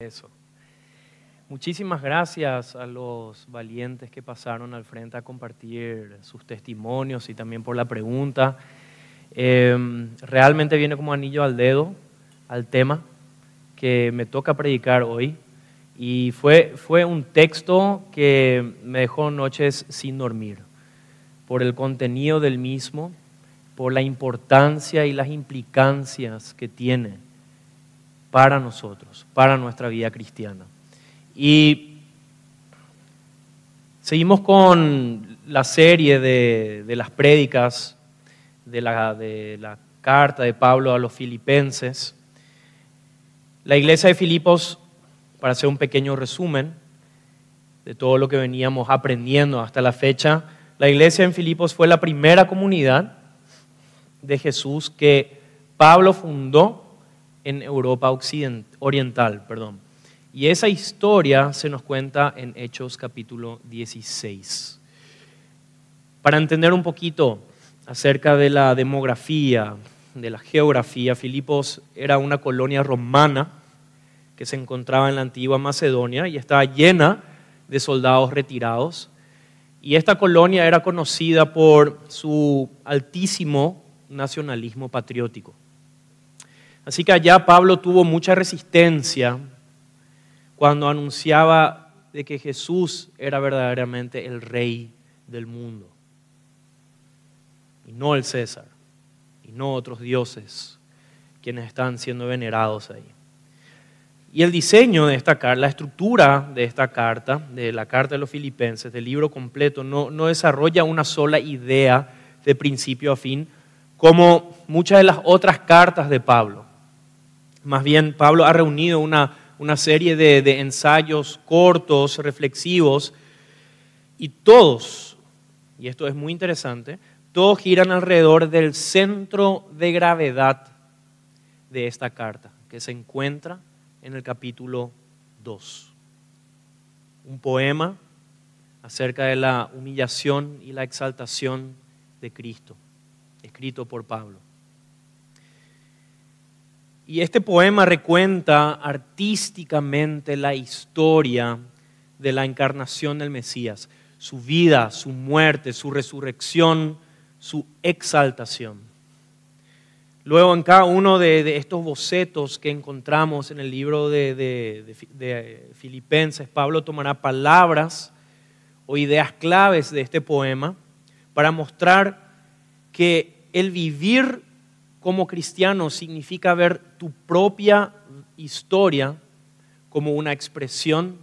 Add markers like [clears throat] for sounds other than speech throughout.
Eso. Muchísimas gracias a los valientes que pasaron al frente a compartir sus testimonios y también por la pregunta. Em, realmente viene como anillo al dedo al tema que me toca predicar hoy. Y fue, fue un texto que me dejó noches sin dormir por el contenido del mismo, por la importancia y las implicancias que tiene para nosotros, para nuestra vida cristiana. Y seguimos con la serie de, las prédicas de la, de la carta de Pablo a los filipenses. La iglesia de Filipos, para hacer un pequeño resumen de todo lo que veníamos aprendiendo hasta la fecha, la iglesia en Filipos fue la primera comunidad de Jesús que Pablo fundó en Europa Oriental. Perdón. Y esa historia se nos cuenta en Hechos capítulo 16. Para entender un poquito acerca de la demografía, de la geografía, Filipos era una colonia romana que se encontraba en la antigua Macedonia y estaba llena de soldados retirados. Y esta colonia era conocida por su altísimo nacionalismo patriótico. Así que allá Pablo tuvo mucha resistencia cuando anunciaba de que Jesús era verdaderamente el rey del mundo y no el César y no otros dioses quienes están siendo venerados ahí. Y el diseño de esta carta, la estructura de esta carta, de la carta de los filipenses, del libro completo, no, no desarrolla una sola idea de principio a fin, como muchas de las otras cartas de Pablo. Más bien, Pablo ha reunido una, serie de, de ensayos cortos, reflexivos, y todos, y esto es muy interesante, todos giran alrededor del centro de gravedad de esta carta, que se encuentra en el capítulo 2. Un poema acerca de la humillación y la exaltación de Cristo, escrito por Pablo. Y este poema recuenta artísticamente la historia de la encarnación del Mesías, su vida, su muerte, su resurrección, su exaltación. Luego en cada uno de, estos bocetos que encontramos en el libro de, de Filipenses, Pablo tomará palabras o ideas claves de este poema para mostrar que el vivir como cristiano significa ver tu propia historia como una expresión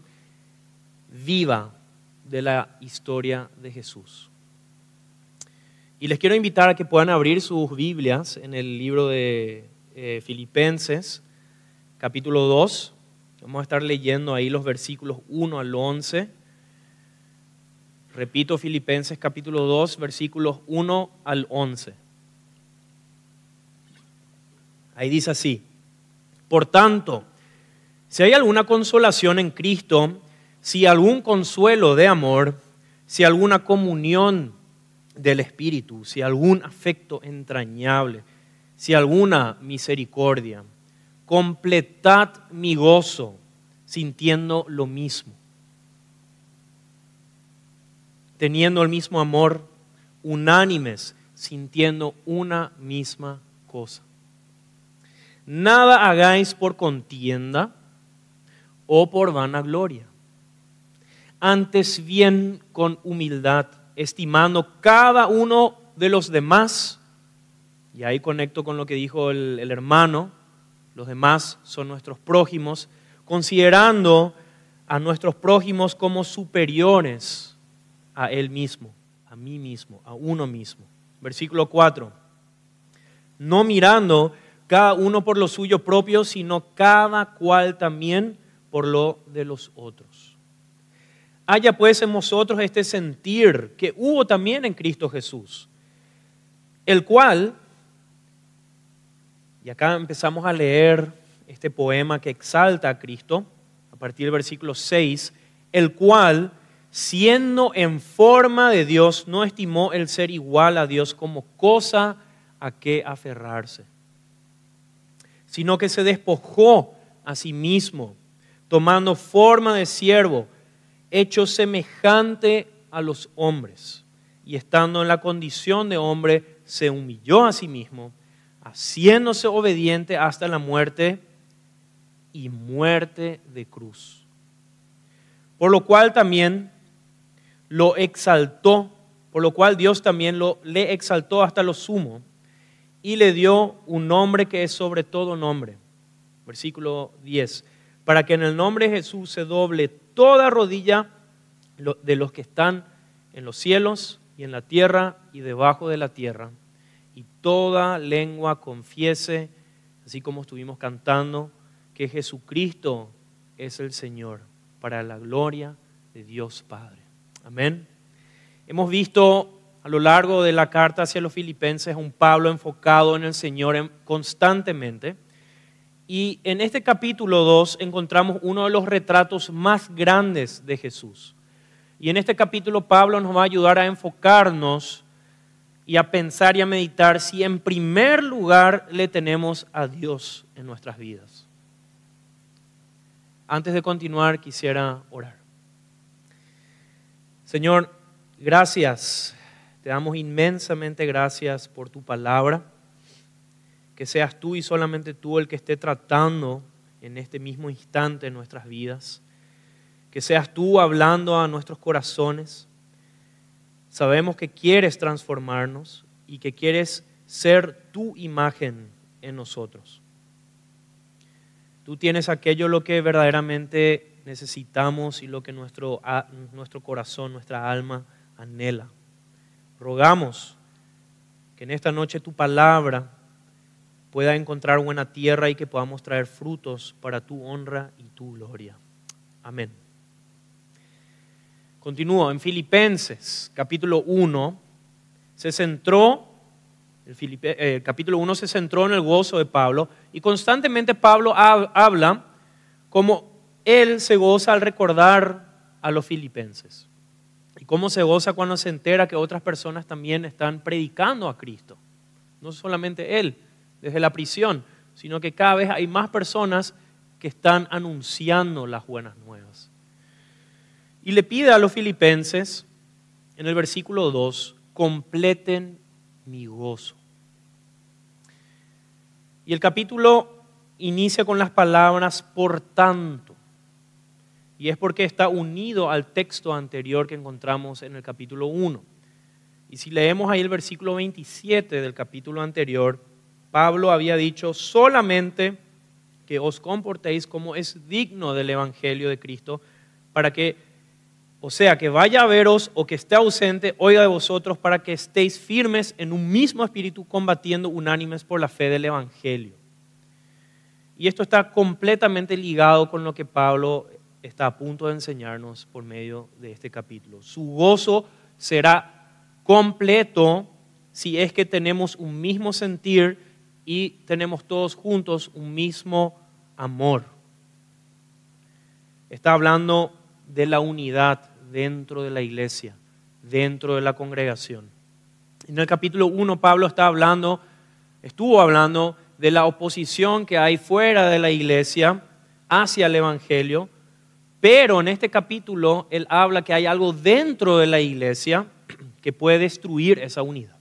viva de la historia de Jesús. Y les quiero invitar a que puedan abrir sus Biblias en el libro de eh, Filipenses, capítulo 2. Vamos a estar leyendo ahí los versículos 1 al 11. Repito, Filipenses capítulo 2, versículos 1 al 11. Ahí dice así, por tanto, si hay alguna consolación en Cristo, si algún consuelo de amor, si alguna comunión del Espíritu, si algún afecto entrañable, si alguna misericordia, completad mi gozo sintiendo lo mismo, teniendo el mismo amor, unánimes, sintiendo una misma cosa. Nada hagáis por contienda o por vanagloria. Antes bien con humildad, estimando cada uno de los demás, y ahí conecto con lo que dijo el, hermano, los demás son nuestros prójimos, considerando a nuestros prójimos como superiores a él mismo, a mí mismo, a uno mismo. Versículo 4. No mirando cada uno por lo suyo propio, sino cada cual también por lo de los otros. Haya pues en vosotros este sentir que hubo también en Cristo Jesús, el cual, y acá empezamos a leer este poema que exalta a Cristo, a partir del versículo 6, el cual, siendo en forma de Dios, no estimó el ser igual a Dios como cosa a que aferrarse sino que se despojó a sí mismo, tomando forma de siervo, hecho semejante a los hombres, y estando en la condición de hombre, se humilló a sí mismo, haciéndose obediente hasta la muerte y muerte de cruz. Por lo cual también lo exaltó, por lo cual Dios también lo, le exaltó hasta lo sumo y le dio un nombre que es sobre todo nombre. Versículo 10. Para que en el nombre de Jesús se doble toda rodilla de los que están en los cielos y en la tierra y debajo de la tierra, y toda lengua confiese, así como estuvimos cantando, que Jesucristo es el Señor, para la gloria de Dios Padre. Amén. Hemos visto a lo largo de la carta hacia los filipenses, un Pablo enfocado en el Señor constantemente. Y en este capítulo 2 encontramos uno de los retratos más grandes de Jesús. Y en este capítulo Pablo nos va a ayudar a enfocarnos y a pensar y a meditar si en primer lugar le tenemos a Dios en nuestras vidas. Antes de continuar quisiera orar. Señor, gracias te damos inmensamente gracias por tu palabra. Que seas tú y solamente tú el que esté tratando en este mismo instante en nuestras vidas. Que seas tú hablando a nuestros corazones. Sabemos que quieres transformarnos y que quieres ser tu imagen en nosotros. Tú tienes aquello lo que verdaderamente necesitamos y lo que nuestro, nuestro corazón, nuestra alma anhela. Rogamos que en esta noche tu palabra pueda encontrar buena tierra y que podamos traer frutos para tu honra y tu gloria. Amén. Continúo en Filipenses, capítulo 1, se centró, el, eh, capítulo 1 se centró en el gozo de Pablo y constantemente Pablo habla como él se goza al recordar a los filipenses. Cómo se goza cuando se entera que otras personas también están predicando a Cristo. No solamente Él, desde la prisión, sino que cada vez hay más personas que están anunciando las buenas nuevas. Y le pide a los filipenses, en el versículo 2, completen mi gozo. Y el capítulo inicia con las palabras, por tanto. Y es porque está unido al texto anterior que encontramos en el capítulo 1. Y si leemos ahí el versículo 27 del capítulo anterior, Pablo había dicho solamente que os comportéis como es digno del Evangelio de Cristo, para que, o sea, que vaya a veros o que esté ausente, oiga de vosotros, para que estéis firmes en un mismo espíritu, combatiendo unánimes por la fe del Evangelio. Y esto está completamente ligado con lo que Pablo está a punto de enseñarnos por medio de este capítulo. Su gozo será completo si es que tenemos un mismo sentir y tenemos todos juntos un mismo amor. Está hablando de la unidad dentro de la iglesia, dentro de la congregación. En el capítulo 1 Pablo está hablando, estuvo hablando de la oposición que hay fuera de la iglesia hacia el Evangelio, pero en este capítulo él habla que hay algo dentro de la iglesia que puede destruir esa unidad.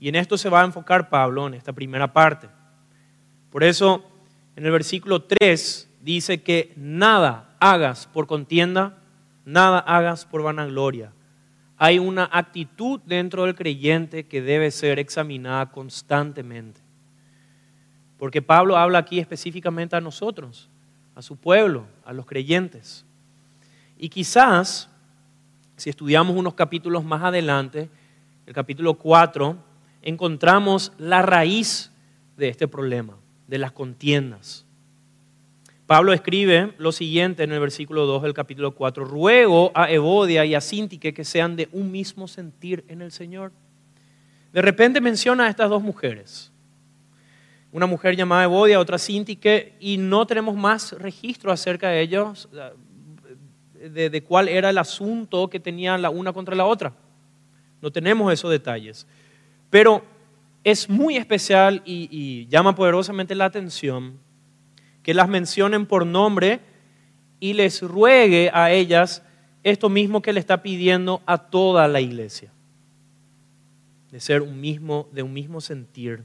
Y en esto se va a enfocar Pablo en esta primera parte. Por eso en el versículo 3 dice que nada hagas por contienda, nada hagas por vanagloria. Hay una actitud dentro del creyente que debe ser examinada constantemente. Porque Pablo habla aquí específicamente a nosotros a su pueblo, a los creyentes. Y quizás, si estudiamos unos capítulos más adelante, el capítulo 4, encontramos la raíz de este problema, de las contiendas. Pablo escribe lo siguiente en el versículo 2 del capítulo 4, ruego a Evodia y a Sintique que sean de un mismo sentir en el Señor. De repente menciona a estas dos mujeres, una mujer llamada Evodia, otra Sintique, y no tenemos más registro acerca de ellos, de, cuál era el asunto que tenían la una contra la otra. No tenemos esos detalles. Pero es muy especial y, y llama poderosamente la atención que las mencionen por nombre y les ruegue a ellas esto mismo que le está pidiendo a toda la iglesia, de ser un mismo, de un mismo sentir.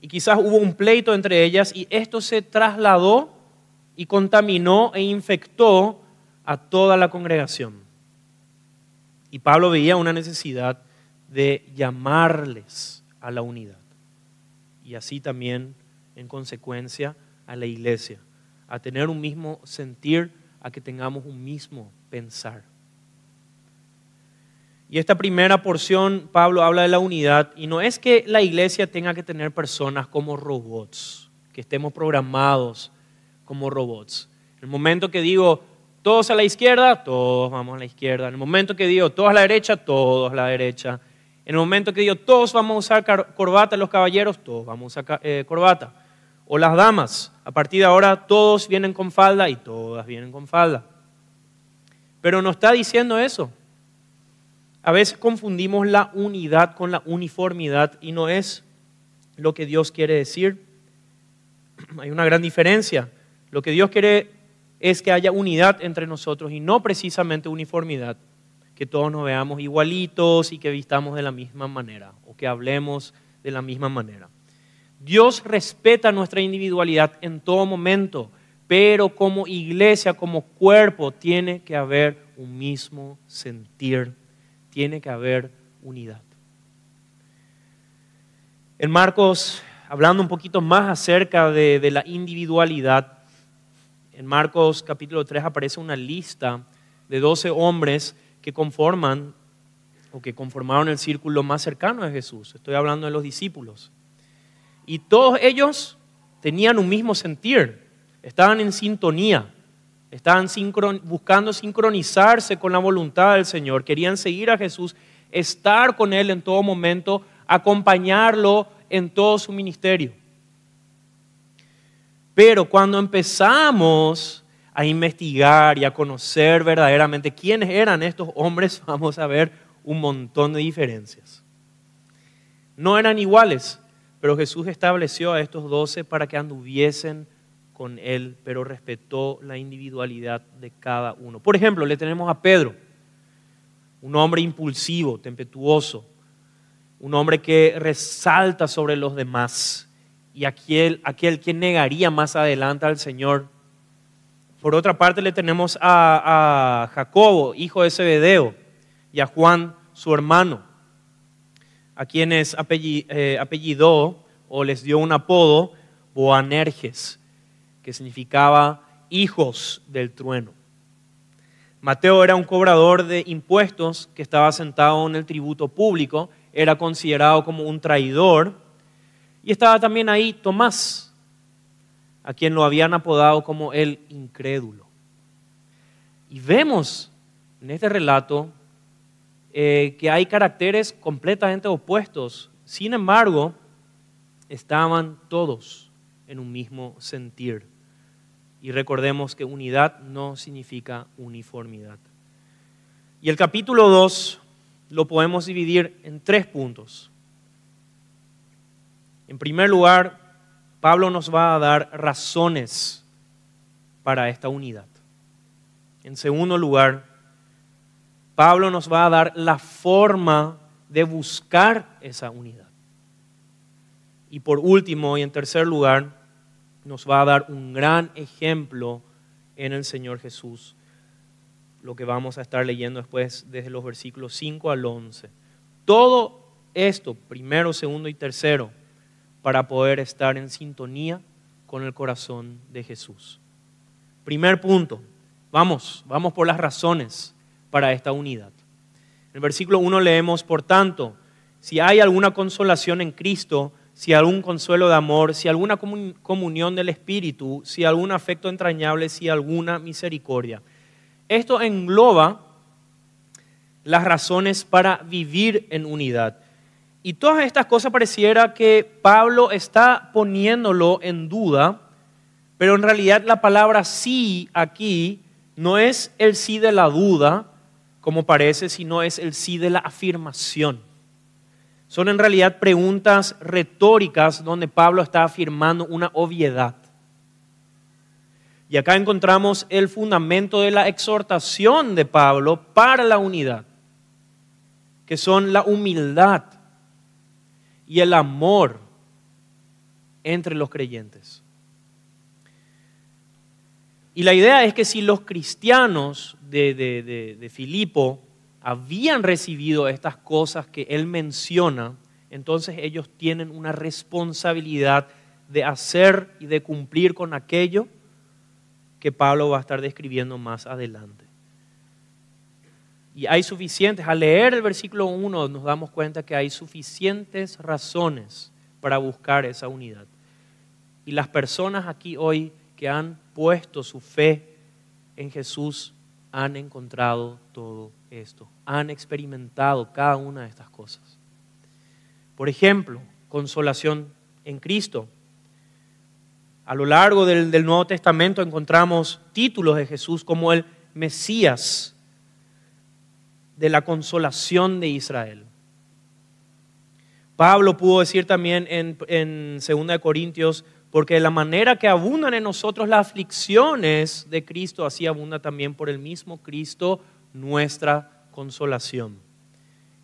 Y quizás hubo un pleito entre ellas y esto se trasladó y contaminó e infectó a toda la congregación. Y Pablo veía una necesidad de llamarles a la unidad. Y así también, en consecuencia, a la iglesia, a tener un mismo sentir, a que tengamos un mismo pensar. Y esta primera porción, Pablo habla de la unidad, y no es que la iglesia tenga que tener personas como robots, que estemos programados como robots. En el momento que digo todos a la izquierda, todos vamos a la izquierda. En el momento que digo todos a la derecha, todos a la derecha. En el momento que digo todos vamos a usar corbata, los caballeros, todos vamos a usar eh, corbata. O las damas, a partir de ahora todos vienen con falda y todas vienen con falda. Pero no está diciendo eso. A veces confundimos la unidad con la uniformidad y no es lo que Dios quiere decir. [clears throat] Hay una gran diferencia. Lo que Dios quiere es que haya unidad entre nosotros y no precisamente uniformidad, que todos nos veamos igualitos y que vistamos de la misma manera o que hablemos de la misma manera. Dios respeta nuestra individualidad en todo momento, pero como iglesia, como cuerpo, tiene que haber un mismo sentir tiene que haber unidad. En Marcos, hablando un poquito más acerca de, la individualidad, en Marcos capítulo 3 aparece una lista de 12 hombres que conforman o que conformaron el círculo más cercano de Jesús. Estoy hablando de los discípulos. Y todos ellos tenían un mismo sentir, estaban en sintonía. Estaban buscando sincronizarse con la voluntad del Señor, querían seguir a Jesús, estar con Él en todo momento, acompañarlo en todo su ministerio. Pero cuando empezamos a investigar y a conocer verdaderamente quiénes eran estos hombres, [laughs] vamos a ver un montón de diferencias. No eran iguales, pero Jesús estableció a estos doce para que anduviesen con él, pero respetó la individualidad de cada uno. Por ejemplo, le tenemos a Pedro, un hombre impulsivo, tempestuoso, un hombre que resalta sobre los demás y aquel, aquel que negaría más adelante al Señor. Por otra parte, le tenemos a, Jacobo, hijo de Zebedeo, y a Juan, su hermano, a quienes eh, apellidó o les dio un apodo Boanerges que significaba hijos del trueno. Mateo era un cobrador de impuestos que estaba sentado en el tributo público, era considerado como un traidor, y estaba también ahí Tomás, a quien lo habían apodado como el incrédulo. Y vemos en este relato eh, que hay caracteres completamente opuestos, sin embargo, estaban todos en un mismo sentir. Y recordemos que unidad no significa uniformidad. Y el capítulo 2 lo podemos dividir en tres puntos. En primer lugar, Pablo nos va a dar razones para esta unidad. En segundo lugar, Pablo nos va a dar la forma de buscar esa unidad. Y por último y en tercer lugar, nos va a dar un gran ejemplo en el Señor Jesús, lo que vamos a estar leyendo después desde los versículos 5 al 11. Todo esto, primero, segundo y tercero, para poder estar en sintonía con el corazón de Jesús. Primer punto, vamos, vamos por las razones para esta unidad. En el versículo 1 leemos, por tanto, si hay alguna consolación en Cristo, si algún consuelo de amor, si alguna comunión del Espíritu, si algún afecto entrañable, si alguna misericordia. Esto engloba las razones para vivir en unidad. Y todas estas cosas pareciera que Pablo está poniéndolo en duda, pero en realidad la palabra sí aquí no es el sí de la duda, como parece, sino es el sí de la afirmación. Son en realidad preguntas retóricas donde Pablo está afirmando una obviedad. Y acá encontramos el fundamento de la exhortación de Pablo para la unidad, que son la humildad y el amor entre los creyentes. Y la idea es que si los cristianos de, de, Filipo habían recibido estas cosas que él menciona, entonces ellos tienen una responsabilidad de hacer y de cumplir con aquello que Pablo va a estar describiendo más adelante. Y hay suficientes, al leer el versículo 1 nos damos cuenta que hay suficientes razones para buscar esa unidad. Y las personas aquí hoy que han puesto su fe en Jesús han encontrado todo esto, han experimentado cada una de estas cosas. Por ejemplo, consolación en Cristo. A lo largo del, Nuevo Testamento encontramos títulos de Jesús como el Mesías de la consolación de Israel. Pablo pudo decir también en, en 2 Corintios, porque de la manera que abundan en nosotros las aflicciones de Cristo, así abunda también por el mismo Cristo nuestra consolación.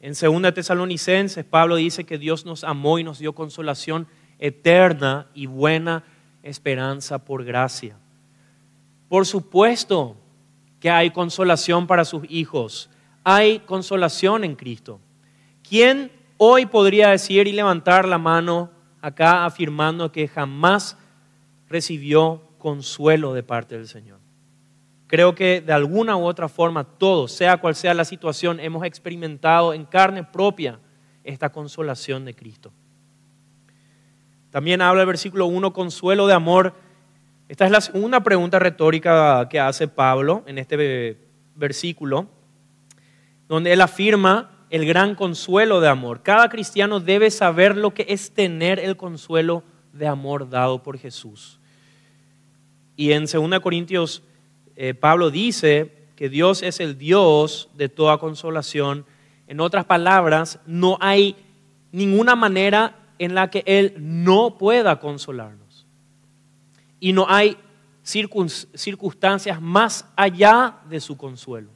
En 2 Tesalonicenses, Pablo dice que Dios nos amó y nos dio consolación eterna y buena esperanza por gracia. Por supuesto que hay consolación para sus hijos, hay consolación en Cristo. ¿Quién hoy podría decir y levantar la mano acá afirmando que jamás recibió consuelo de parte del Señor? Creo que de alguna u otra forma todos, sea cual sea la situación, hemos experimentado en carne propia esta consolación de Cristo. También habla el versículo 1, consuelo de amor. Esta es la segunda pregunta retórica que hace Pablo en este versículo, donde él afirma el gran consuelo de amor. Cada cristiano debe saber lo que es tener el consuelo de amor dado por Jesús. Y en 2 Corintios, eh, Pablo dice que Dios es el Dios de toda consolación. En otras palabras, no hay ninguna manera en la que Él no pueda consolarnos. Y no hay circunstancias más allá de su consuelo.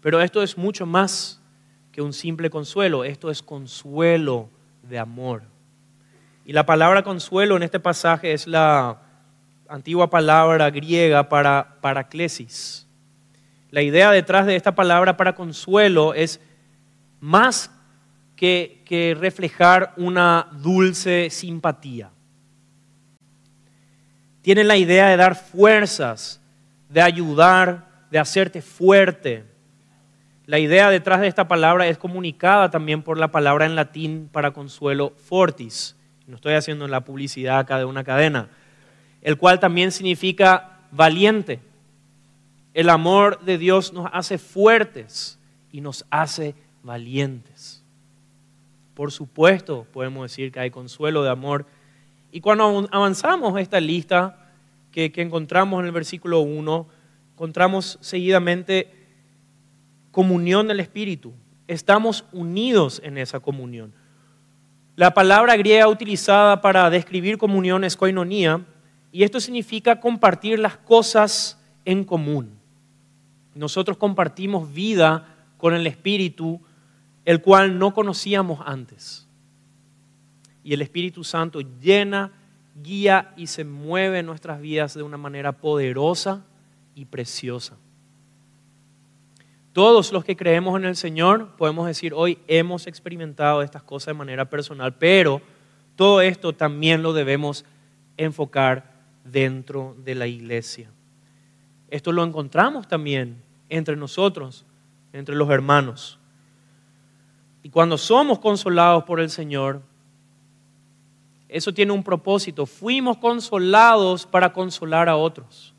Pero esto es mucho más que un simple consuelo, esto es consuelo de amor. Y la palabra consuelo en este pasaje es la antigua palabra griega para paraclesis. La idea detrás de esta palabra para consuelo es más que, reflejar una dulce simpatía. Tiene la idea de dar fuerzas, de ayudar, de hacerte fuerte. La idea detrás de esta palabra es comunicada también por la palabra en latín para consuelo fortis. No estoy haciendo la publicidad acá de una cadena. El cual también significa valiente. El amor de Dios nos hace fuertes y nos hace valientes. Por supuesto, podemos decir que hay consuelo de amor. Y cuando avanzamos esta lista que, encontramos en el versículo 1, encontramos seguidamente comunión del Espíritu. Estamos unidos en esa comunión. La palabra griega utilizada para describir comunión es koinonía, y esto significa compartir las cosas en común. Nosotros compartimos vida con el Espíritu el cual no conocíamos antes. Y el Espíritu Santo llena, guía y se mueve en nuestras vidas de una manera poderosa y preciosa. Todos los que creemos en el Señor podemos decir hoy hemos experimentado estas cosas de manera personal, pero todo esto también lo debemos enfocar dentro de la iglesia. Esto lo encontramos también entre nosotros, entre los hermanos. Y cuando somos consolados por el Señor, eso tiene un propósito. Fuimos consolados para consolar a otros.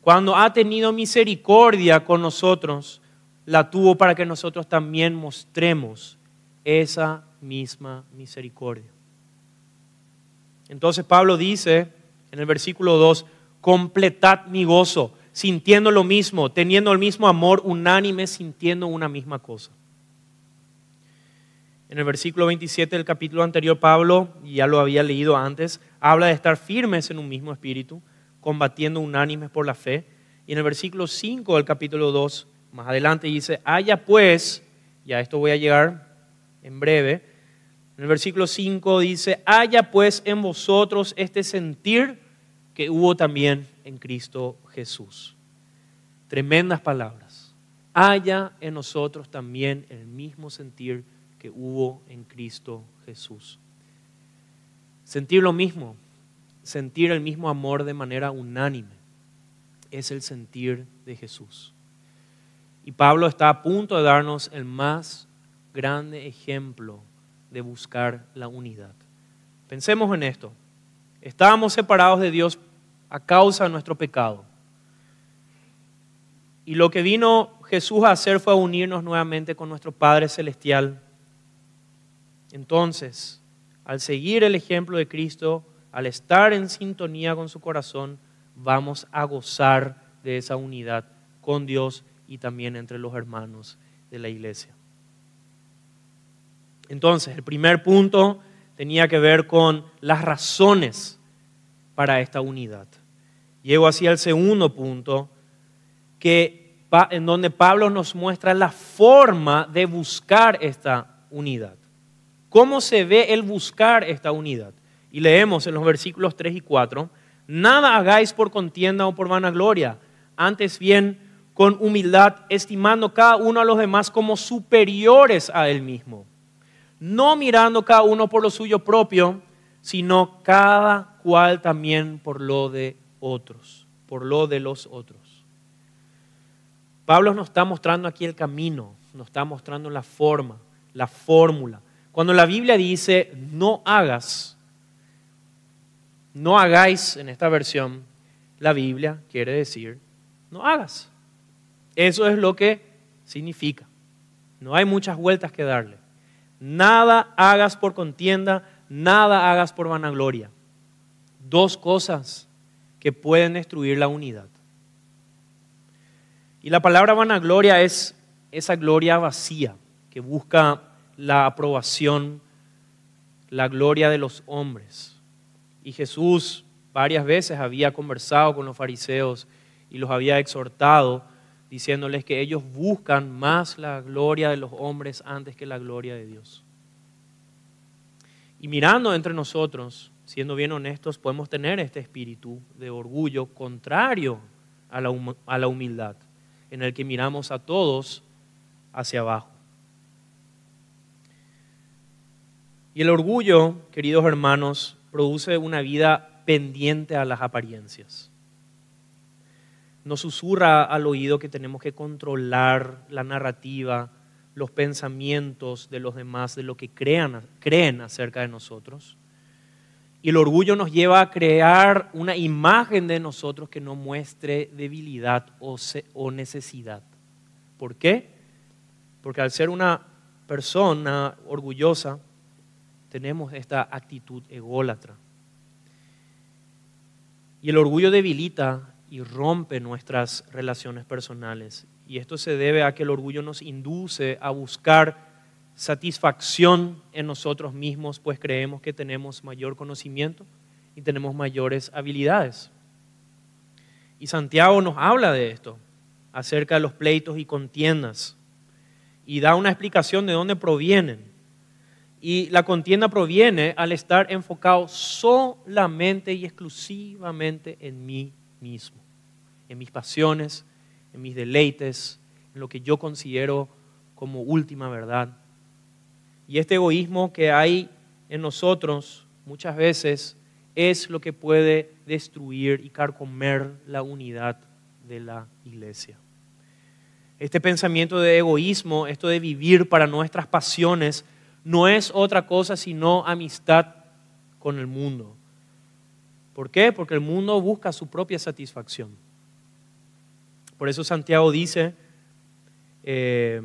Cuando ha tenido misericordia con nosotros, la tuvo para que nosotros también mostremos esa misma misericordia. Entonces Pablo dice en el versículo 2, completad mi gozo, sintiendo lo mismo, teniendo el mismo amor unánime, sintiendo una misma cosa. En el versículo 27 del capítulo anterior, Pablo, ya lo había leído antes, habla de estar firmes en un mismo espíritu, combatiendo unánimes por la fe. Y en el versículo 5 del capítulo 2, más adelante dice, haya pues, y a esto voy a llegar en breve, en el versículo 5 dice, haya pues en vosotros este sentir que hubo también en Cristo Jesús. Tremendas palabras. Haya en nosotros también el mismo sentir que hubo en Cristo Jesús. Sentir lo mismo, sentir el mismo amor de manera unánime, es el sentir de Jesús. Y Pablo está a punto de darnos el más grande ejemplo de buscar la unidad. Pensemos en esto. Estábamos separados de Dios a causa de nuestro pecado. Y lo que vino Jesús a hacer fue unirnos nuevamente con nuestro Padre Celestial entonces, al seguir el ejemplo de Cristo, al estar en sintonía con su corazón, vamos a gozar de esa unidad con Dios y también entre los hermanos de la iglesia. Entonces, el primer punto tenía que ver con las razones para esta unidad. Llego así al segundo punto, que, en donde Pablo nos muestra la forma de buscar esta unidad. ¿Cómo se ve el buscar esta unidad? Y leemos en los versículos 3 y 4, nada hagáis por contienda o por vanagloria, antes bien con humildad, estimando cada uno a los demás como superiores a él mismo, no mirando cada uno por lo suyo propio, sino cada cual también por lo de otros, por lo de los otros. Pablo nos está mostrando aquí el camino, nos está mostrando la forma, la fórmula cuando la Biblia dice no hagas, no hagáis en esta versión, la Biblia quiere decir no hagas. Eso es lo que significa. No hay muchas vueltas que darle. Nada hagas por contienda, nada hagas por vanagloria. Dos cosas que pueden destruir la unidad. Y la palabra vanagloria es esa gloria vacía que busca la aprobación, la gloria de los hombres. Y Jesús varias veces había conversado con los fariseos y los había exhortado diciéndoles que ellos buscan más la gloria de los hombres antes que la gloria de Dios. Y mirando entre nosotros, siendo bien honestos, podemos tener este espíritu de orgullo contrario a la, a la humildad, en el que miramos a todos hacia abajo. Y el orgullo, queridos hermanos, produce una vida pendiente a las apariencias. Nos susurra al oído que tenemos que controlar la narrativa, los pensamientos de los demás, de lo que crean, creen acerca de nosotros. Y el orgullo nos lleva a crear una imagen de nosotros que no muestre debilidad o, o necesidad. ¿Por qué? Porque al ser una persona orgullosa, tenemos esta actitud ególatra. Y el orgullo debilita y rompe nuestras relaciones personales. Y esto se debe a que el orgullo nos induce a buscar satisfacción en nosotros mismos, pues creemos que tenemos mayor conocimiento y tenemos mayores habilidades. Y Santiago nos habla de esto, acerca de los pleitos y contiendas, y da una explicación de dónde provienen. Y la contienda proviene al estar enfocado solamente y exclusivamente en mí mismo, en mis pasiones, en mis deleites, en lo que yo considero como última verdad. Y este egoísmo que hay en nosotros muchas veces es lo que puede destruir y carcomer la unidad de la iglesia. Este pensamiento de egoísmo, esto de vivir para nuestras pasiones, no es otra cosa sino amistad con el mundo. ¿Por qué? Porque el mundo busca su propia satisfacción. Por eso Santiago dice eh,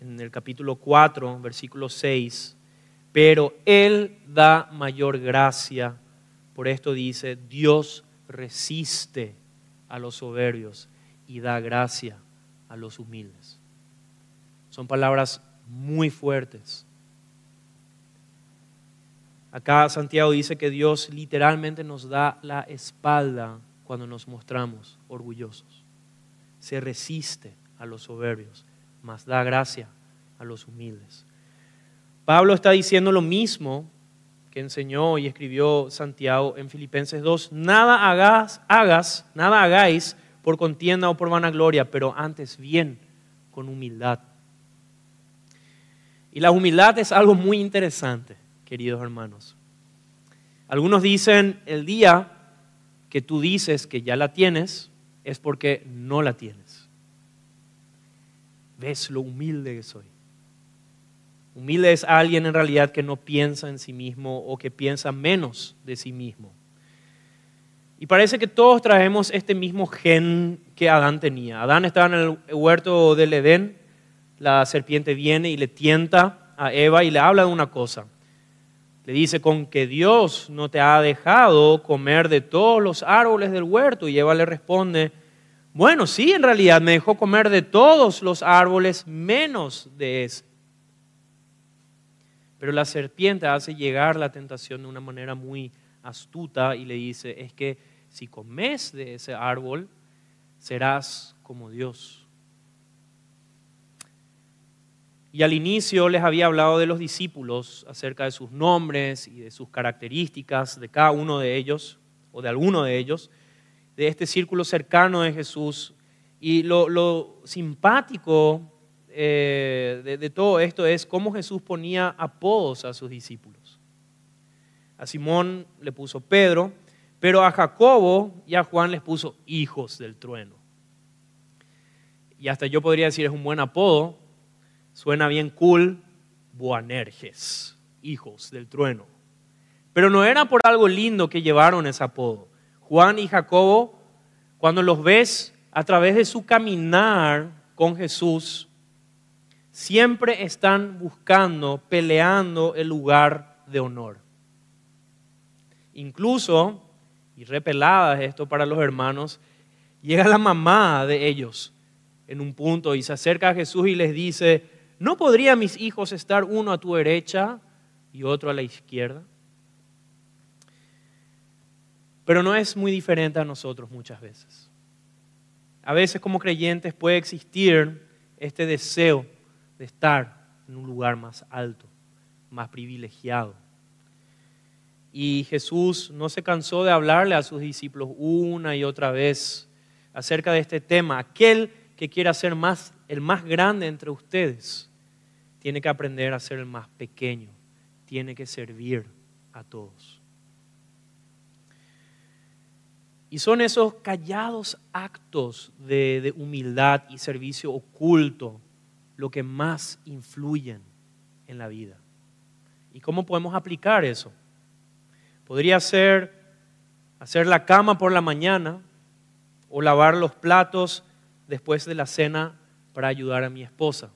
en el capítulo 4, versículo 6, pero Él da mayor gracia. Por esto dice, Dios resiste a los soberbios y da gracia a los humildes. Son palabras muy fuertes, Acá Santiago dice que Dios literalmente nos da la espalda cuando nos mostramos orgullosos. Se resiste a los soberbios, mas da gracia a los humildes. Pablo está diciendo lo mismo que enseñó y escribió Santiago en Filipenses 2. Nada hagas, hagas, nada hagáis por contienda o por vanagloria, pero antes bien con humildad. Y la humildad es algo muy interesante queridos hermanos. Algunos dicen, el día que tú dices que ya la tienes es porque no la tienes. ¿Ves lo humilde que soy? Humilde es alguien en realidad que no piensa en sí mismo o que piensa menos de sí mismo. Y parece que todos traemos este mismo gen que Adán tenía. Adán estaba en el huerto del Edén, la serpiente viene y le tienta a Eva y le habla de una cosa. Le dice, con que Dios no te ha dejado comer de todos los árboles del huerto. Y Eva le responde, bueno, sí, en realidad me dejó comer de todos los árboles menos de ese. Pero la serpiente hace llegar la tentación de una manera muy astuta y le dice, es que si comes de ese árbol, serás como Dios. Y al inicio les había hablado de los discípulos acerca de sus nombres y de sus características, de cada uno de ellos, o de alguno de ellos, de este círculo cercano de Jesús. Y lo, simpático eh, de, de todo esto es cómo Jesús ponía apodos a sus discípulos. A Simón le puso Pedro, pero a Jacobo y a Juan les puso hijos del trueno. Y hasta yo podría decir es un buen apodo, Suena bien cool, Boanerges, hijos del trueno. Pero no era por algo lindo que llevaron ese apodo. Juan y Jacobo, cuando los ves a través de su caminar con Jesús, siempre están buscando, peleando el lugar de honor. Incluso, y repeladas esto para los hermanos, llega la mamá de ellos en un punto y se acerca a Jesús y les dice, ¿no podrían mis hijos estar uno a tu derecha y otro a la izquierda? Pero no es muy diferente a nosotros muchas veces. A veces como creyentes puede existir este deseo de estar en un lugar más alto, más privilegiado. Y Jesús no se cansó de hablarle a sus discípulos una y otra vez acerca de este tema. Aquel que quiera ser más, el más grande entre ustedes tiene que aprender a ser el más pequeño, tiene que servir a todos. Y son esos callados actos de, humildad y servicio oculto lo que más influyen en la vida. ¿Y cómo podemos aplicar eso? Podría ser hacer la cama por la mañana o lavar los platos después de la cena para ayudar a mi esposa.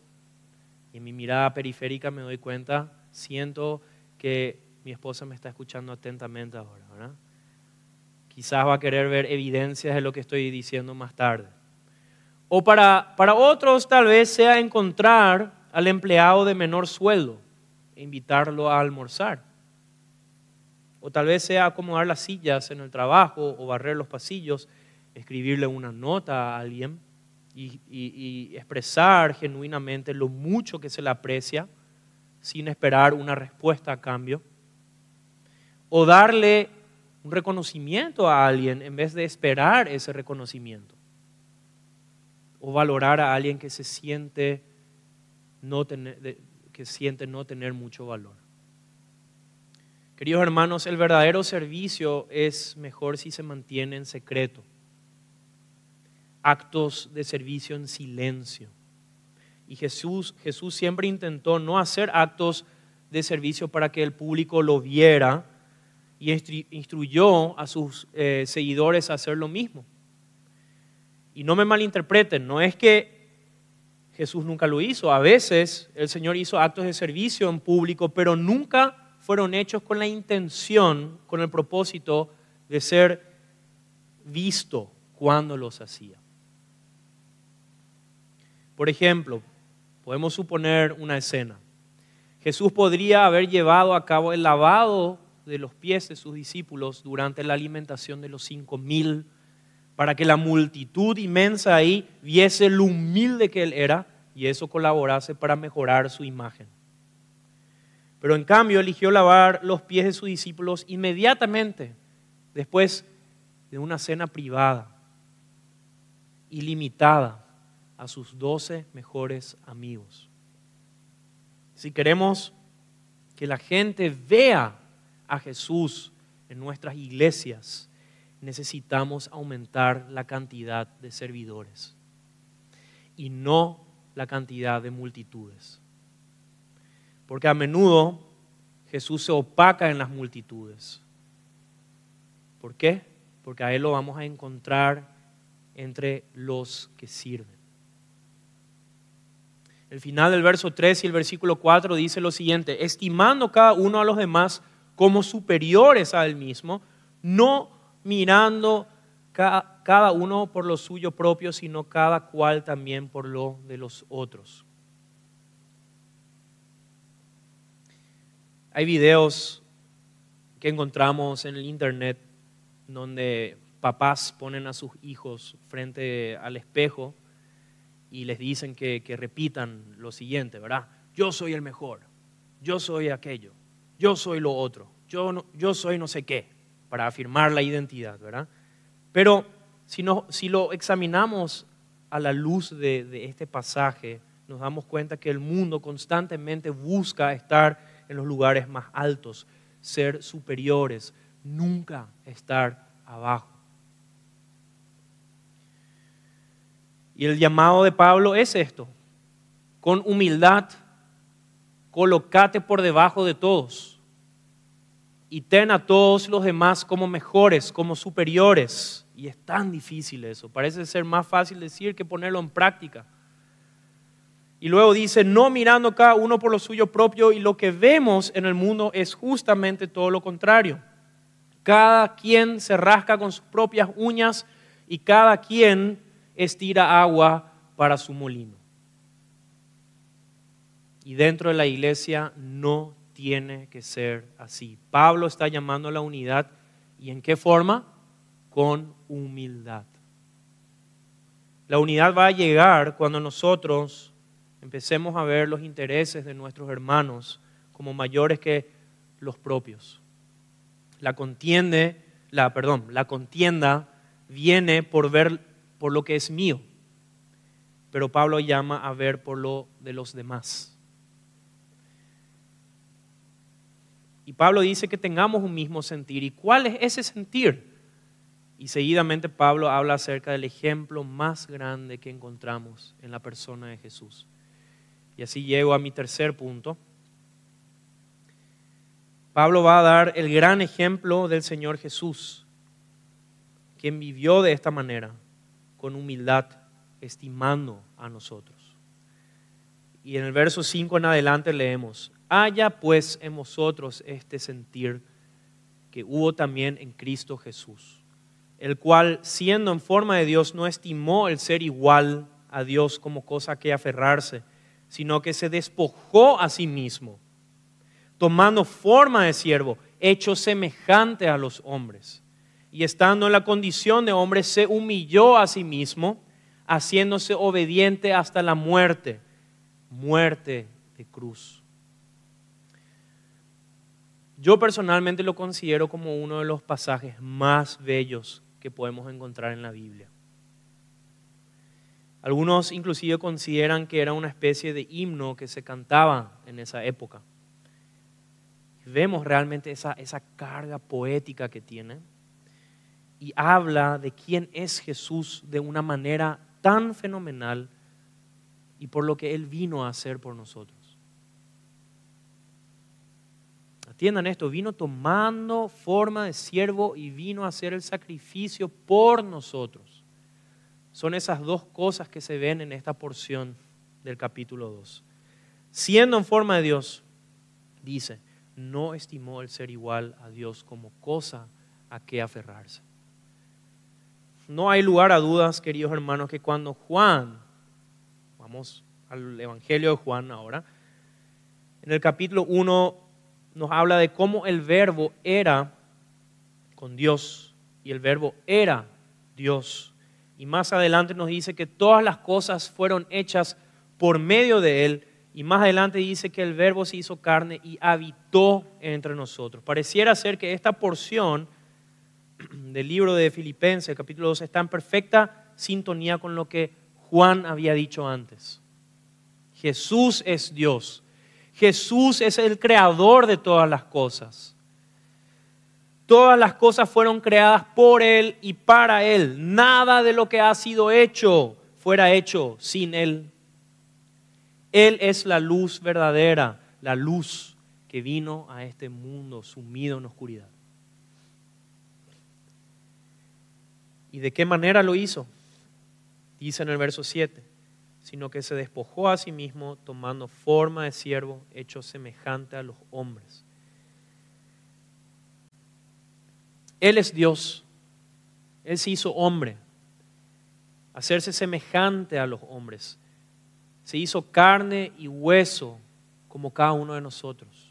Y en mi mirada periférica me doy cuenta, siento que mi esposa me está escuchando atentamente ahora, ¿verdad? Quizás va a querer ver evidencias de lo que estoy diciendo más tarde. O para, para otros tal vez sea encontrar al empleado de menor sueldo e invitarlo a almorzar. O tal vez sea acomodar las sillas en el trabajo o barrer los pasillos, escribirle una nota a alguien y, expresar genuinamente lo mucho que se le aprecia sin esperar una respuesta a cambio. O darle un reconocimiento a alguien en vez de esperar ese reconocimiento. O valorar a alguien que se siente no tener, que siente no tener mucho valor. Queridos hermanos, el verdadero servicio es mejor si se mantiene en secreto actos de servicio en silencio. Y Jesús, Jesús siempre intentó no hacer actos de servicio para que el público lo viera y instruyó a sus eh, seguidores a hacer lo mismo. Y no me malinterpreten, no es que Jesús nunca lo hizo. A veces el Señor hizo actos de servicio en público, pero nunca fueron hechos con la intención, con el propósito de ser visto cuando los hacía. Por ejemplo, podemos suponer una escena. Jesús podría haber llevado a cabo el lavado de los pies de sus discípulos durante la alimentación de los cinco mil, para que la multitud inmensa ahí viese lo humilde que él era y eso colaborase para mejorar su imagen. Pero en cambio eligió lavar los pies de sus discípulos inmediatamente después de una cena privada y limitada a sus doce mejores amigos. Si queremos que la gente vea a Jesús en nuestras iglesias, necesitamos aumentar la cantidad de servidores y no la cantidad de multitudes. Porque a menudo Jesús se opaca en las multitudes. ¿Por qué? Porque a Él lo vamos a encontrar entre los que sirven. El final del verso 3 y el versículo 4 dice lo siguiente, estimando cada uno a los demás como superiores a él mismo, no mirando cada uno por lo suyo propio, sino cada cual también por lo de los otros. Hay videos que encontramos en el internet donde papás ponen a sus hijos frente al espejo y les dicen que, repitan lo siguiente, ¿verdad? Yo soy el mejor, yo soy aquello, yo soy lo otro, yo, yo soy no sé qué, para afirmar la identidad, ¿verdad? Pero si, no, si lo examinamos a la luz de, de este pasaje, nos damos cuenta que el mundo constantemente busca estar en los lugares más altos, ser superiores, nunca estar abajo. Y el llamado de Pablo es esto, con humildad, colocate por debajo de todos y ten a todos los demás como mejores, como superiores. Y es tan difícil eso, parece ser más fácil decir que ponerlo en práctica. Y luego dice, no mirando cada uno por lo suyo propio y lo que vemos en el mundo es justamente todo lo contrario. Cada quien se rasca con sus propias uñas y cada quien estira agua para su molino. Y dentro de la iglesia no tiene que ser así. Pablo está llamando a la unidad y en qué forma? Con humildad. La unidad va a llegar cuando nosotros empecemos a ver los intereses de nuestros hermanos como mayores que los propios. La contiende, la perdón, la contienda viene por ver por lo que es mío, pero Pablo llama a ver por lo de los demás. Y Pablo dice que tengamos un mismo sentir. ¿Y cuál es ese sentir? Y seguidamente Pablo habla acerca del ejemplo más grande que encontramos en la persona de Jesús. Y así llego a mi tercer punto. Pablo va a dar el gran ejemplo del Señor Jesús, quien vivió de esta manera, con humildad, estimando a nosotros. Y en el verso 5 en adelante leemos, haya pues en vosotros este sentir que hubo también en Cristo Jesús, el cual siendo en forma de Dios no estimó el ser igual a Dios como cosa que aferrarse, sino que se despojó a sí mismo, tomando forma de siervo, hecho semejante a los hombres y estando en la condición de hombre, se humilló a sí mismo, haciéndose obediente hasta la muerte, muerte de cruz. Yo personalmente lo considero como uno de los pasajes más bellos que podemos encontrar en la Biblia. Algunos inclusive consideran que era una especie de himno que se cantaba en esa época. Vemos realmente esa, esa carga poética que tiene y habla de quién es Jesús de una manera tan fenomenal y por lo que Él vino a hacer por nosotros. Atiendan esto, vino tomando forma de siervo y vino a hacer el sacrificio por nosotros. Son esas dos cosas que se ven en esta porción del capítulo 2. Siendo en forma de Dios, dice, no estimó el ser igual a Dios como cosa a que aferrarse no hay lugar a dudas, queridos hermanos, que cuando Juan, vamos al Evangelio de Juan ahora, en el capítulo 1 nos habla de cómo el verbo era con Dios y el verbo era Dios. Y más adelante nos dice que todas las cosas fueron hechas por medio de Él. Y más adelante dice que el verbo se hizo carne y habitó entre nosotros. Pareciera ser que esta porción [clears throat] del libro de Filipenses, capítulo 2, está en perfecta sintonía con lo que Juan había dicho antes. Jesús es Dios. Jesús es el creador de todas las cosas. Todas las cosas fueron creadas por Él y para Él. Nada de lo que ha sido hecho fuera hecho sin Él. Él es la luz verdadera, la luz que vino a este mundo sumido en oscuridad. ¿Y de qué manera lo hizo? Dice en el verso 7, sino que se despojó a sí mismo tomando forma de siervo, hecho semejante a los hombres. Él es Dios, Él se hizo hombre, hacerse semejante a los hombres. Se hizo carne y hueso como cada uno de nosotros.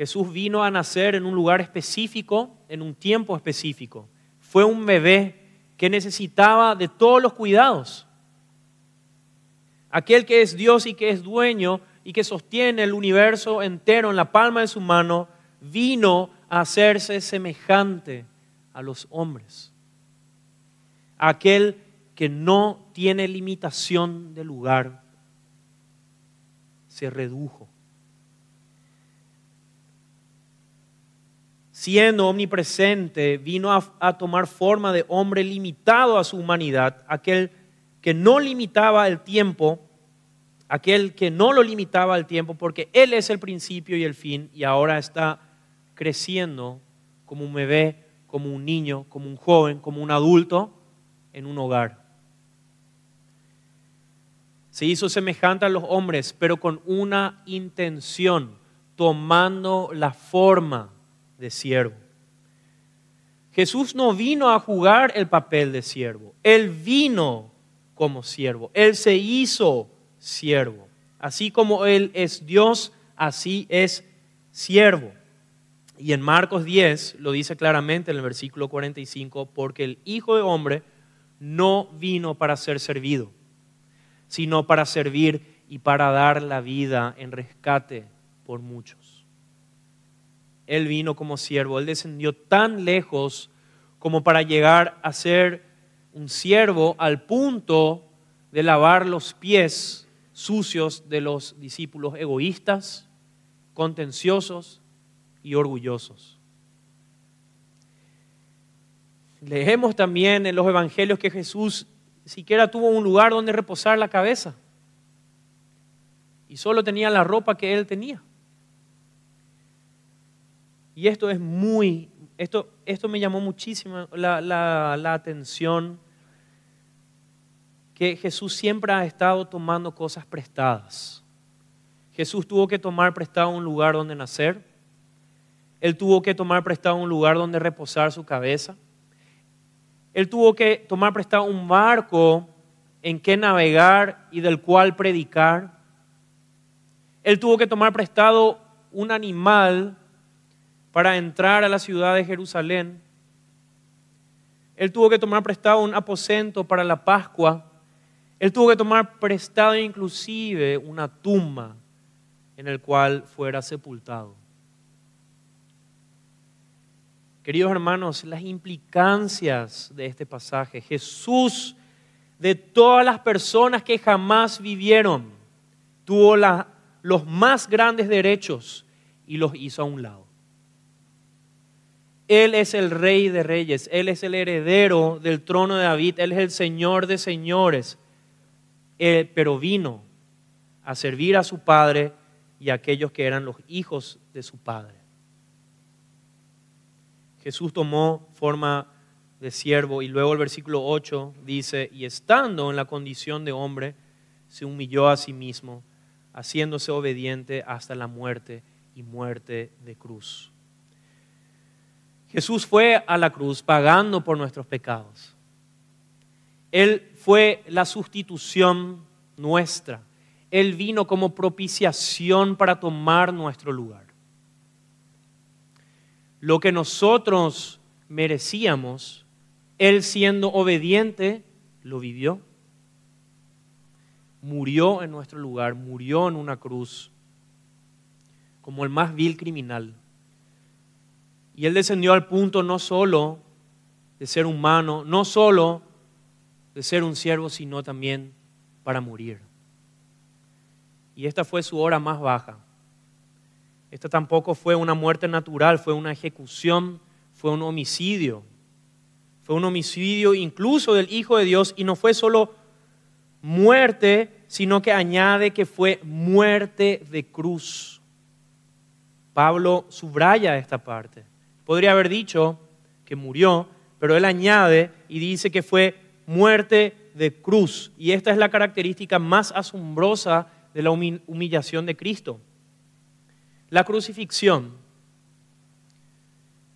Jesús vino a nacer en un lugar específico, en un tiempo específico. Fue un bebé que necesitaba de todos los cuidados. Aquel que es Dios y que es dueño y que sostiene el universo entero en la palma de su mano, vino a hacerse semejante a los hombres. Aquel que no tiene limitación de lugar, se redujo. Siendo omnipresente, vino a, tomar forma de hombre limitado a su humanidad, aquel que no limitaba el tiempo, aquel que no lo limitaba el tiempo, porque Él es el principio y el fin, y ahora está creciendo como un bebé, como un niño, como un joven, como un adulto en un hogar. Se hizo semejante a los hombres, pero con una intención, tomando la forma de siervo. Jesús no vino a jugar el papel de siervo, Él vino como siervo, Él se hizo siervo. Así como Él es Dios, así es siervo. Y en Marcos 10 lo dice claramente en el versículo 45, porque el Hijo de Hombre no vino para ser servido, sino para servir y para dar la vida en rescate por muchos. Él vino como siervo, Él descendió tan lejos como para llegar a ser un siervo al punto de lavar los pies sucios de los discípulos egoístas, contenciosos y orgullosos. Leemos también en los evangelios que Jesús siquiera tuvo un lugar donde reposar la cabeza y solo tenía la ropa que él tenía. Y esto es muy, esto, esto me llamó muchísimo la, la atención, que Jesús siempre ha estado tomando cosas prestadas. Jesús tuvo que tomar prestado un lugar donde nacer. Él tuvo que tomar prestado un lugar donde reposar su cabeza. Él tuvo que tomar prestado un barco en que navegar y del cual predicar. Él tuvo que tomar prestado un animal para entrar a la ciudad de Jerusalén. Él tuvo que tomar prestado un aposento para la Pascua. Él tuvo que tomar prestado inclusive una tumba en el cual fuera sepultado. Queridos hermanos, las implicancias de este pasaje. Jesús, de todas las personas que jamás vivieron, tuvo los más grandes derechos y los hizo a un lado. Él es el rey de reyes, Él es el heredero del trono de David, Él es el Señor de señores, pero vino a servir a su Padre y a aquellos que eran los hijos de su Padre. Jesús tomó forma de siervo y luego el versículo 8 dice, y estando en la condición de hombre, se humilló a sí mismo, haciéndose obediente hasta la muerte y muerte de cruz. Jesús fue a la cruz pagando por nuestros pecados. Él fue la sustitución nuestra. Él vino como propiciación para tomar nuestro lugar. Lo que nosotros merecíamos, Él siendo obediente, lo vivió. Murió en nuestro lugar, murió en una cruz, como el más vil criminal. Y Él descendió al punto no solo de ser humano, no solo de ser un siervo, sino también para morir. Y esta fue su hora más baja. Esta tampoco fue una muerte natural, fue una ejecución, fue un homicidio. Fue un homicidio incluso del Hijo de Dios y no fue solo muerte, sino que añade que fue muerte de cruz. Pablo subraya esta parte. Podría haber dicho que murió, pero él añade y dice que fue muerte de cruz. Y esta es la característica más asombrosa de la humillación de Cristo. La crucifixión,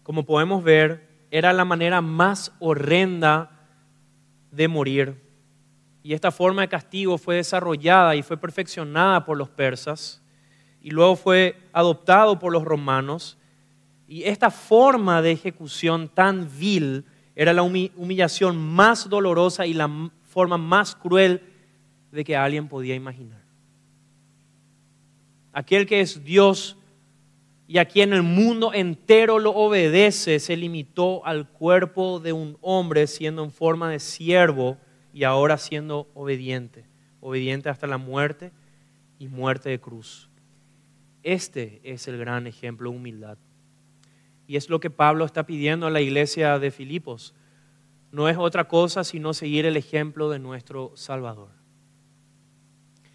como podemos ver, era la manera más horrenda de morir. Y esta forma de castigo fue desarrollada y fue perfeccionada por los persas y luego fue adoptado por los romanos. Y esta forma de ejecución tan vil era la humillación más dolorosa y la forma más cruel de que alguien podía imaginar aquel que es Dios y a quien el mundo entero lo obedece, se limitó al cuerpo de un hombre siendo en forma de siervo y ahora siendo obediente, obediente hasta la muerte y muerte de cruz. Este es el gran ejemplo de humildad. Y es lo que Pablo está pidiendo a la iglesia de Filipos. No es otra cosa sino seguir el ejemplo de nuestro Salvador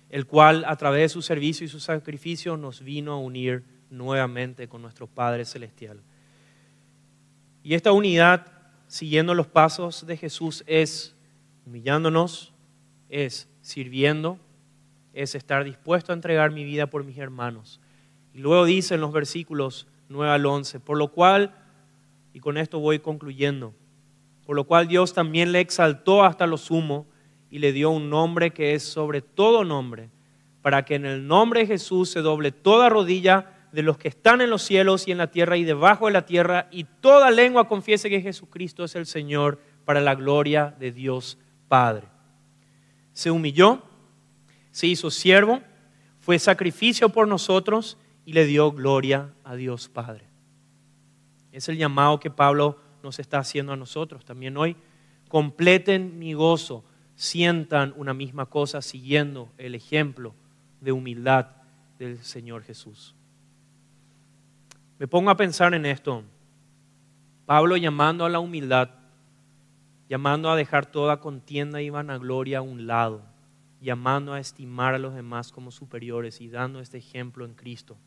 el cual a través de su servicio y su sacrificio nos vino a unir nuevamente con nuestro Padre Celestial. Y esta unidad, siguiendo los pasos de Jesús, es humillándonos, es sirviendo, es estar dispuesto a entregar mi vida por mis hermanos. Y luego dice en los versículos 9 al 11, por lo cual, y con esto voy concluyendo, por lo cual Dios también le exaltó hasta lo sumo y le dio un nombre que es sobre todo nombre, para que en el nombre de Jesús se doble toda rodilla de los que están en los cielos y en la tierra y debajo de la tierra, y toda lengua confiese que Jesucristo es el Señor para la gloria de Dios Padre. Se humilló, se hizo siervo, fue sacrificio por nosotros y le dio gloria a Dios Padre. Es el llamado que Pablo nos está haciendo a nosotros también hoy. Completen mi gozo sientan una misma cosa siguiendo el ejemplo de humildad del Señor Jesús. Me pongo a pensar en esto. Pablo llamando a la humildad, llamando a dejar toda contienda y vanagloria a un lado, llamando a estimar a los demás como superiores y dando este ejemplo en Cristo.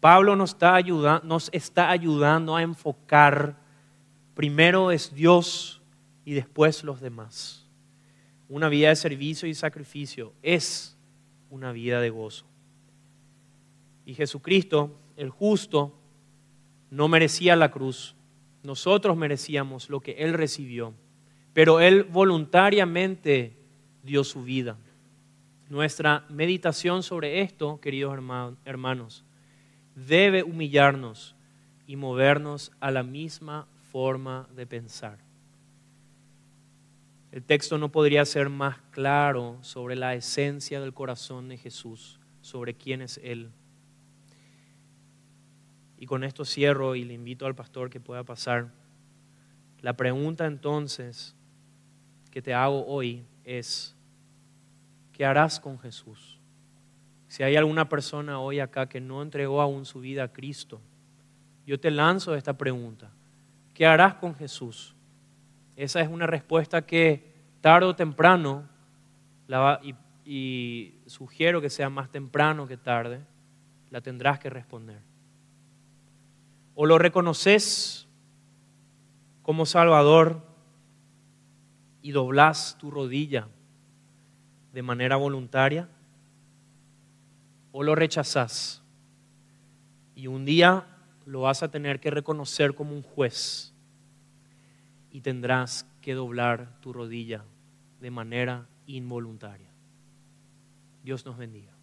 Pablo nos está, ayudando, nos está ayudando a enfocar, primero es Dios y después los demás una vida de servicio y sacrificio es una vida de gozo. Y Jesucristo, el justo, no merecía la cruz. Nosotros merecíamos lo que Él recibió. Pero Él voluntariamente dio su vida. Nuestra meditación sobre esto, queridos hermanos, debe humillarnos y movernos a la misma forma de pensar. El texto no podría ser más claro sobre la esencia del corazón de Jesús, sobre quién es Él. Y con esto cierro y le invito al pastor que pueda pasar. La pregunta entonces que te hago hoy es, ¿qué harás con Jesús? Si hay alguna persona hoy acá que no entregó aún su vida a Cristo, yo te lanzo esta pregunta. ¿Qué harás con Jesús? Esa es una respuesta que tarde o temprano, y, y sugiero que sea más temprano que tarde, la tendrás que responder. O lo reconoces como Salvador y doblas tu rodilla de manera voluntaria, o lo rechazas y un día lo vas a tener que reconocer como un juez y tendrás que doblar tu rodilla de manera involuntaria. Dios nos bendiga.